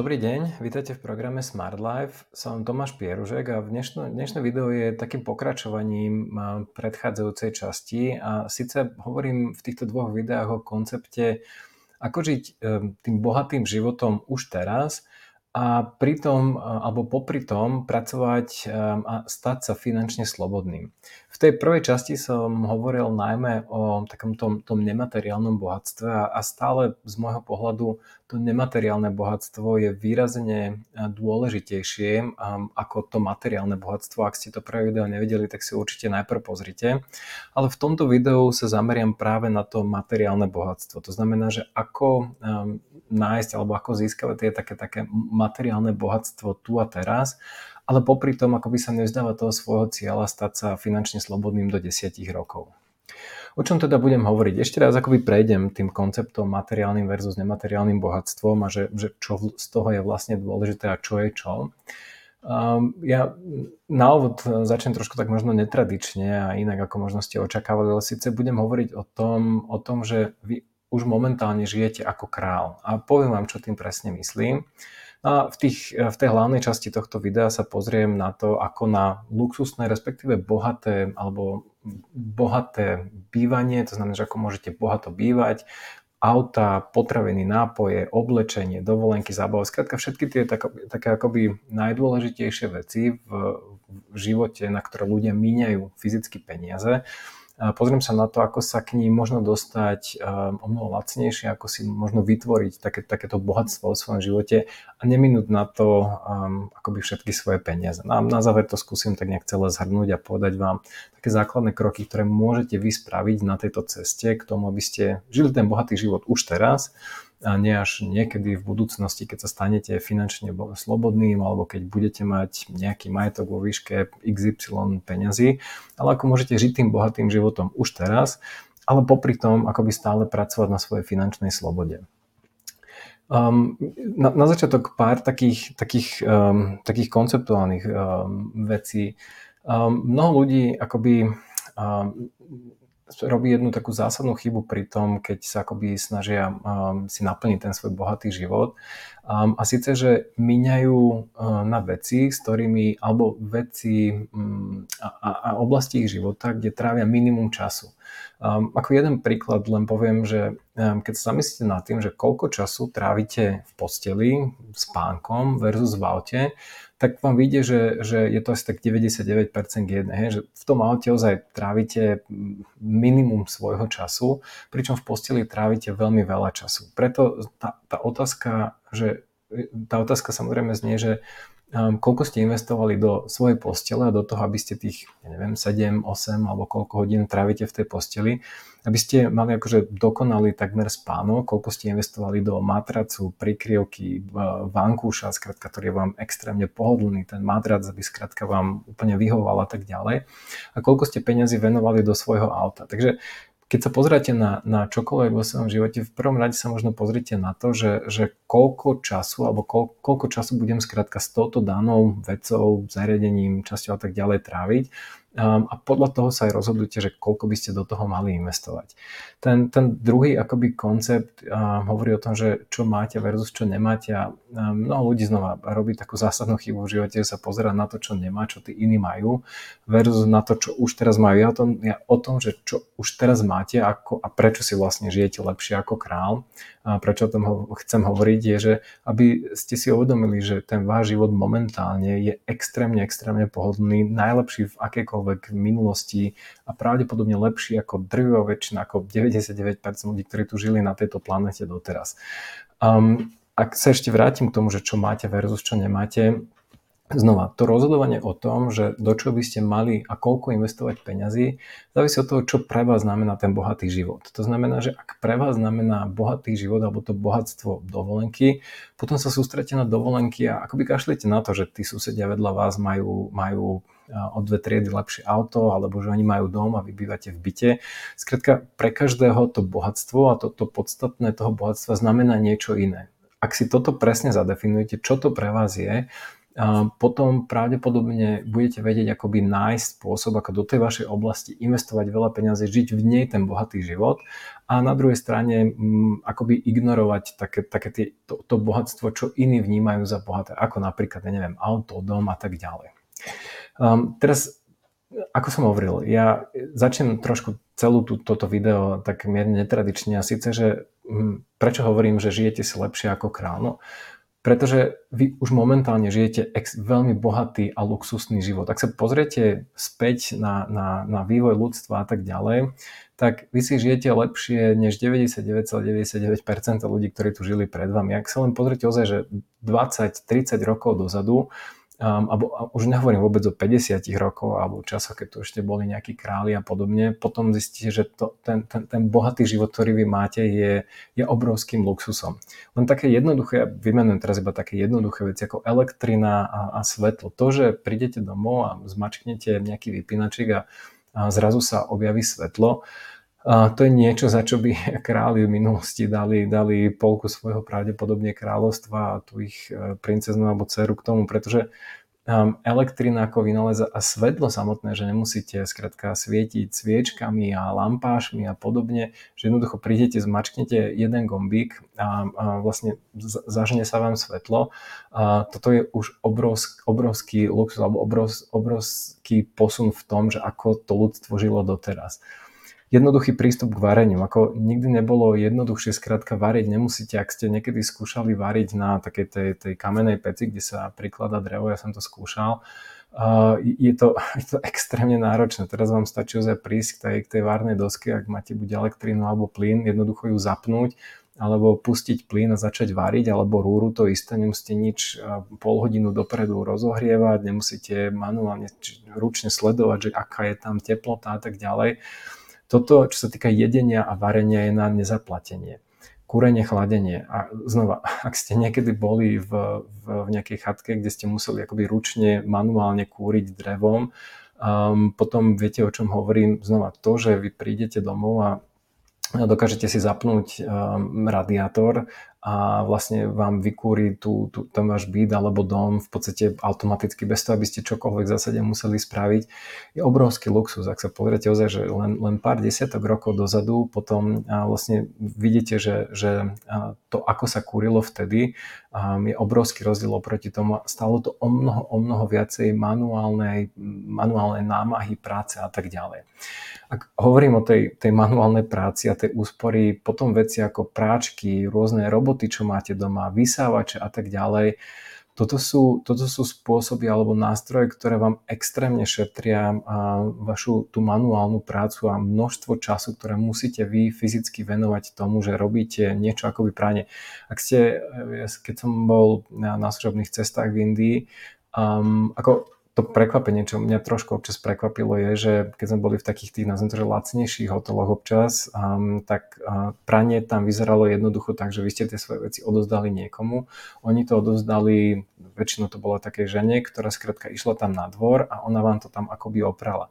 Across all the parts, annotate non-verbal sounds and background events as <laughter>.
Dobrý deň, vítajte v programe Smart Life. Som Tomáš Pieružek a dnešné, dnešné video je takým pokračovaním predchádzajúcej časti a síce hovorím v týchto dvoch videách o koncepte ako žiť e, tým bohatým životom už teraz a pritom, alebo popri tom pracovať a stať sa finančne slobodným. V tej prvej časti som hovoril najmä o takom tom, tom nemateriálnom bohatstve a stále z môjho pohľadu to nemateriálne bohatstvo je výrazne dôležitejšie ako to materiálne bohatstvo. Ak ste to prvé video nevideli, tak si určite najprv pozrite. Ale v tomto videu sa zameriam práve na to materiálne bohatstvo. To znamená, že ako nájsť alebo ako získavať tie také, také materiálne bohatstvo tu a teraz, ale popri tom, ako by sa nevzdávať toho svojho cieľa stať sa finančne slobodným do 10 rokov. O čom teda budem hovoriť? Ešte raz akoby prejdem tým konceptom materiálnym versus nemateriálnym bohatstvom a že, že čo z toho je vlastne dôležité a čo je čo. Um, ja na úvod začnem trošku tak možno netradične a inak ako možno ste očakávali, ale síce budem hovoriť o tom, o tom, že vy už momentálne žijete ako král. A poviem vám, čo tým presne myslím. A v, tých, v tej hlavnej časti tohto videa sa pozriem na to, ako na luxusné, respektíve bohaté alebo bohaté bývanie, to znamená, že ako môžete bohato bývať, auta, potraviny, nápoje, oblečenie, dovolenky, zábava, skrátka všetky tie tak, také akoby najdôležitejšie veci v, v živote, na ktoré ľudia míňajú fyzicky peniaze, Pozriem sa na to, ako sa k ním možno dostať o mnoho lacnejšie, ako si možno vytvoriť také, takéto bohatstvo v svojom živote a neminúť na to akoby všetky svoje peniaze. Na, na záver to skúsim tak nejak celé zhrnúť a povedať vám také základné kroky, ktoré môžete vy spraviť na tejto ceste k tomu, aby ste žili ten bohatý život už teraz a nie až niekedy v budúcnosti, keď sa stanete finančne slobodným alebo keď budete mať nejaký majetok vo výške XY peňazí, ale ako môžete žiť tým bohatým životom už teraz, ale popri tom akoby stále pracovať na svojej finančnej slobode. Um, na, na začiatok pár takých, takých, um, takých konceptuálnych um, vecí. Um, mnoho ľudí akoby um, robí jednu takú zásadnú chybu pri tom, keď sa akoby snažia um, si naplniť ten svoj bohatý život. Um, a síce, že míňajú um, na veci, s ktorými, alebo veci um, a, a, oblasti ich života, kde trávia minimum času. Um, ako jeden príklad len poviem, že um, keď sa zamyslíte nad tým, že koľko času trávite v posteli s pánkom versus v aute, tak vám vyjde, že, že je to asi tak 99% jedné, hej, že v tom aute ozaj trávite minimum svojho času, pričom v posteli trávite veľmi veľa času. Preto tá, tá otázka, že tá otázka samozrejme znie, že um, koľko ste investovali do svojej postele a do toho, aby ste tých, ja neviem, 7, 8 alebo koľko hodín trávite v tej posteli, aby ste mali akože dokonalý takmer spánok, koľko ste investovali do matracu, prikryvky, vankúša, skratka, ktorý je vám extrémne pohodlný, ten matrac, aby skratka vám úplne vyhoval a tak ďalej. A koľko ste peniazy venovali do svojho auta. Takže keď sa pozriete na, na čokoľvek vo svojom živote, v prvom rade sa možno pozrite na to, že, že koľko času alebo koľ, koľko času budem skrátka s touto danou vecou, zariadením, časťou a tak ďalej tráviť a podľa toho sa aj rozhodujete, že koľko by ste do toho mali investovať. Ten, ten druhý akoby koncept uh, hovorí o tom, že čo máte versus čo nemáte a uh, mnoho ľudí znova robí takú zásadnú chybu v živote, že sa pozera na to, čo nemá, čo tí iní majú versus na to, čo už teraz majú. Ja, tom, ja o tom, že čo už teraz máte ako, a prečo si vlastne žijete lepšie ako král, a prečo o tom ho, chcem hovoriť, je, že aby ste si uvedomili, že ten váš život momentálne je extrémne, extrémne pohodlný, najlepší v akékoľvek minulosti a pravdepodobne lepší ako drvivá väčšina, ako 99% ľudí, ktorí tu žili na tejto planete doteraz. Um, ak sa ešte vrátim k tomu, že čo máte versus čo nemáte, Znova, to rozhodovanie o tom, že do čo by ste mali a koľko investovať peňazí, závisí od toho, čo pre vás znamená ten bohatý život. To znamená, že ak pre vás znamená bohatý život alebo to bohatstvo dovolenky, potom sa sústrete na dovolenky a akoby kašlete na to, že tí susedia vedľa vás majú, majú o dve triedy lepšie auto, alebo že oni majú dom a vy bývate v byte. Skrátka, pre každého to bohatstvo a toto to podstatné toho bohatstva znamená niečo iné. Ak si toto presne zadefinujete, čo to pre vás je, potom pravdepodobne budete vedieť akoby nájsť spôsob, ako do tej vašej oblasti investovať veľa peniazy, žiť v nej ten bohatý život a na druhej strane m, akoby ignorovať také, také tie, to, to bohatstvo, čo iní vnímajú za bohaté, ako napríklad, ja neviem, auto, dom a tak ďalej. Um, teraz, ako som hovoril, ja začnem trošku celú tú, toto video tak mierne netradične a síce, že m, prečo hovorím, že žijete si lepšie ako král? No, pretože vy už momentálne žijete ex, veľmi bohatý a luxusný život. Ak sa pozriete späť na, na, na vývoj ľudstva a tak ďalej, tak vy si žijete lepšie než 99,99% ľudí, ktorí tu žili pred vami. Ak sa len pozriete ozaj, že 20-30 rokov dozadu, um, alebo už nehovorím vôbec o 50 rokov alebo časoch, keď tu ešte boli nejakí králi a podobne, potom zistíte, že to, ten, ten, ten bohatý život, ktorý vy máte, je, je obrovským luxusom. Len také jednoduché, vymenujem teraz iba také jednoduché veci ako elektrina a, a svetlo. To, že prídete domov a zmačknete nejaký vypínačik a, a zrazu sa objaví svetlo, to je niečo, za čo by <laughs> králi v minulosti dali, dali polku svojho pravdepodobne kráľovstva a tu ich e, princeznú alebo dceru k tomu, pretože um, elektrina ako vynález a svetlo samotné, že nemusíte skrátka svietiť sviečkami a lampášmi a podobne, že jednoducho prídete, zmačknete jeden gombík a, a vlastne zažne sa vám svetlo. A toto je už obrovsk, obrovský luxus alebo obrovsk, obrovský posun v tom, že ako to ľudstvo žilo doteraz jednoduchý prístup k vareniu. Ako nikdy nebolo jednoduchšie skrátka variť, nemusíte, ak ste niekedy skúšali variť na takej tej, tej kamenej peci, kde sa prikladá drevo, ja som to skúšal, Uh, je, to, <laughs> je to extrémne náročné. Teraz vám stačí ozaj prísť k tej, k tej várnej doske, ak máte buď elektrínu alebo plyn, jednoducho ju zapnúť, alebo pustiť plyn a začať variť, alebo rúru to isté, nemusíte nič pol hodinu dopredu rozohrievať, nemusíte manuálne ručne sledovať, že aká je tam teplota a tak ďalej. Toto, čo sa týka jedenia a varenia, je na nezaplatenie. Kúrenie, chladenie. A znova, <laughs> ak ste niekedy boli v, v, v nejakej chatke, kde ste museli akoby ručne, manuálne kúriť drevom, um, potom viete, o čom hovorím. Znova, to, že vy prídete domov a dokážete si zapnúť um, radiátor a vlastne vám vykúri tú, tú, ten váš byt alebo dom v podstate automaticky bez toho, aby ste čokoľvek v zásade museli spraviť, je obrovský luxus. Ak sa pozriete ozaj, že len, len pár desiatok rokov dozadu, potom a vlastne vidíte, že, že to, ako sa kúrilo vtedy, je obrovský rozdiel oproti tomu. Stalo to o mnoho, o mnoho viacej manuálnej, manuálnej námahy, práce a tak ďalej. Ak hovorím o tej, tej manuálnej práci a tej úspory, potom veci ako práčky, rôzne roboty, čo máte doma, vysávače a tak ďalej, toto sú, toto sú spôsoby alebo nástroje, ktoré vám extrémne šetria vašu tú manuálnu prácu a množstvo času, ktoré musíte vy fyzicky venovať tomu, že robíte niečo akoby práne. Ak ste, keď som bol na, na služobných cestách v Indii, um, ako to prekvapenie, čo mňa trošku občas prekvapilo, je, že keď sme boli v takých tých, nazvem to, že lacnejších hoteloch občas, um, tak uh, pranie tam vyzeralo jednoducho tak, že vy ste tie svoje veci odozdali niekomu. Oni to odozdali, väčšinou to bolo také žene, ktorá skrátka išla tam na dvor a ona vám to tam akoby oprala.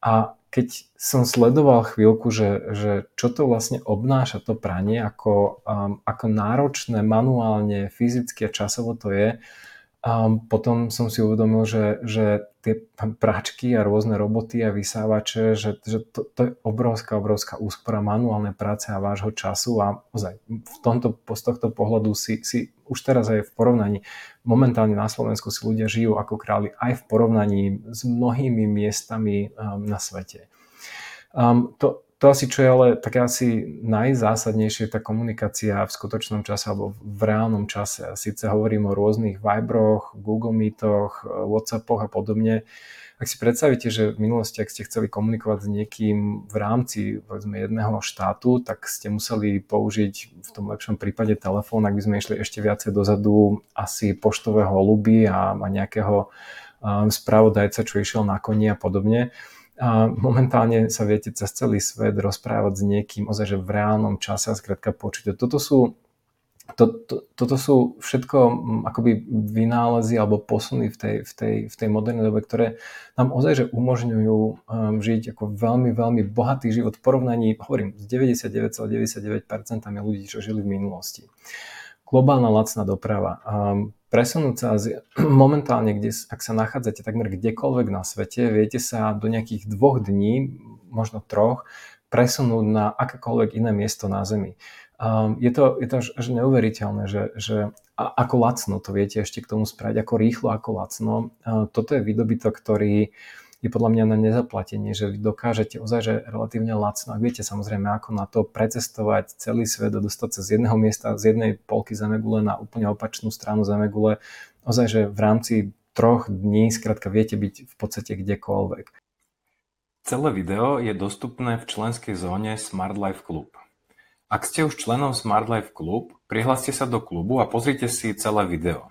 A keď som sledoval chvíľku, že, že čo to vlastne obnáša to pranie, ako, um, ako náročné manuálne, fyzicky a časovo to je, a potom som si uvedomil, že, že tie práčky a rôzne roboty a vysávače, že, že to, to je obrovská, obrovská úspora manuálnej práce a vášho času a ozaj v tomto, z tohto pohľadu si, si už teraz aj v porovnaní, momentálne na Slovensku si ľudia žijú ako králi aj v porovnaní s mnohými miestami um, na svete. Um, to, to asi, čo je ale také asi najzásadnejšie, tá komunikácia v skutočnom čase alebo v reálnom čase. A síce hovorím o rôznych Vibroch, Google Meetoch, Whatsappoch a podobne. Ak si predstavíte, že v minulosti, ak ste chceli komunikovať s niekým v rámci povedzme, jedného štátu, tak ste museli použiť v tom lepšom prípade telefón, ak by sme išli ešte viacej dozadu, asi poštového holuby a, a nejakého um, spravodajca, čo išiel na koni a podobne a momentálne sa viete cez celý svet rozprávať s niekým ozaj, že v reálnom čase a skrátka počuť. Toto sú to, to, toto sú všetko akoby vynálezy alebo posuny v tej, v tej, v tej modernej dobe, ktoré nám ozaj že umožňujú um, žiť ako veľmi, veľmi bohatý život v porovnaní, hovorím, s 99,99% ľudí, čo žili v minulosti. Globálna lacná doprava. Um, presunúť sa <clears throat> momentálne, kde, ak sa nachádzate takmer kdekoľvek na svete, viete sa do nejakých dvoch dní, možno troch, presunúť na akékoľvek iné miesto na Zemi. Um, je to, je to až, až neuveriteľné, že, že a, ako lacno to viete ešte k tomu spraviť, ako rýchlo, ako lacno. Uh, toto je výdobytok, ktorý je podľa mňa na nezaplatenie, že vy dokážete ozaj, že relatívne lacno, ak viete samozrejme, ako na to precestovať celý svet a dostať sa z jedného miesta, z jednej polky Zemegule na úplne opačnú stranu Zemegule, ozaj, že v rámci troch dní, skrátka viete byť v podstate kdekoľvek. Celé video je dostupné v členskej zóne Smart Life Club. Ak ste už členom Smart Life Club, prihláste sa do klubu a pozrite si celé video.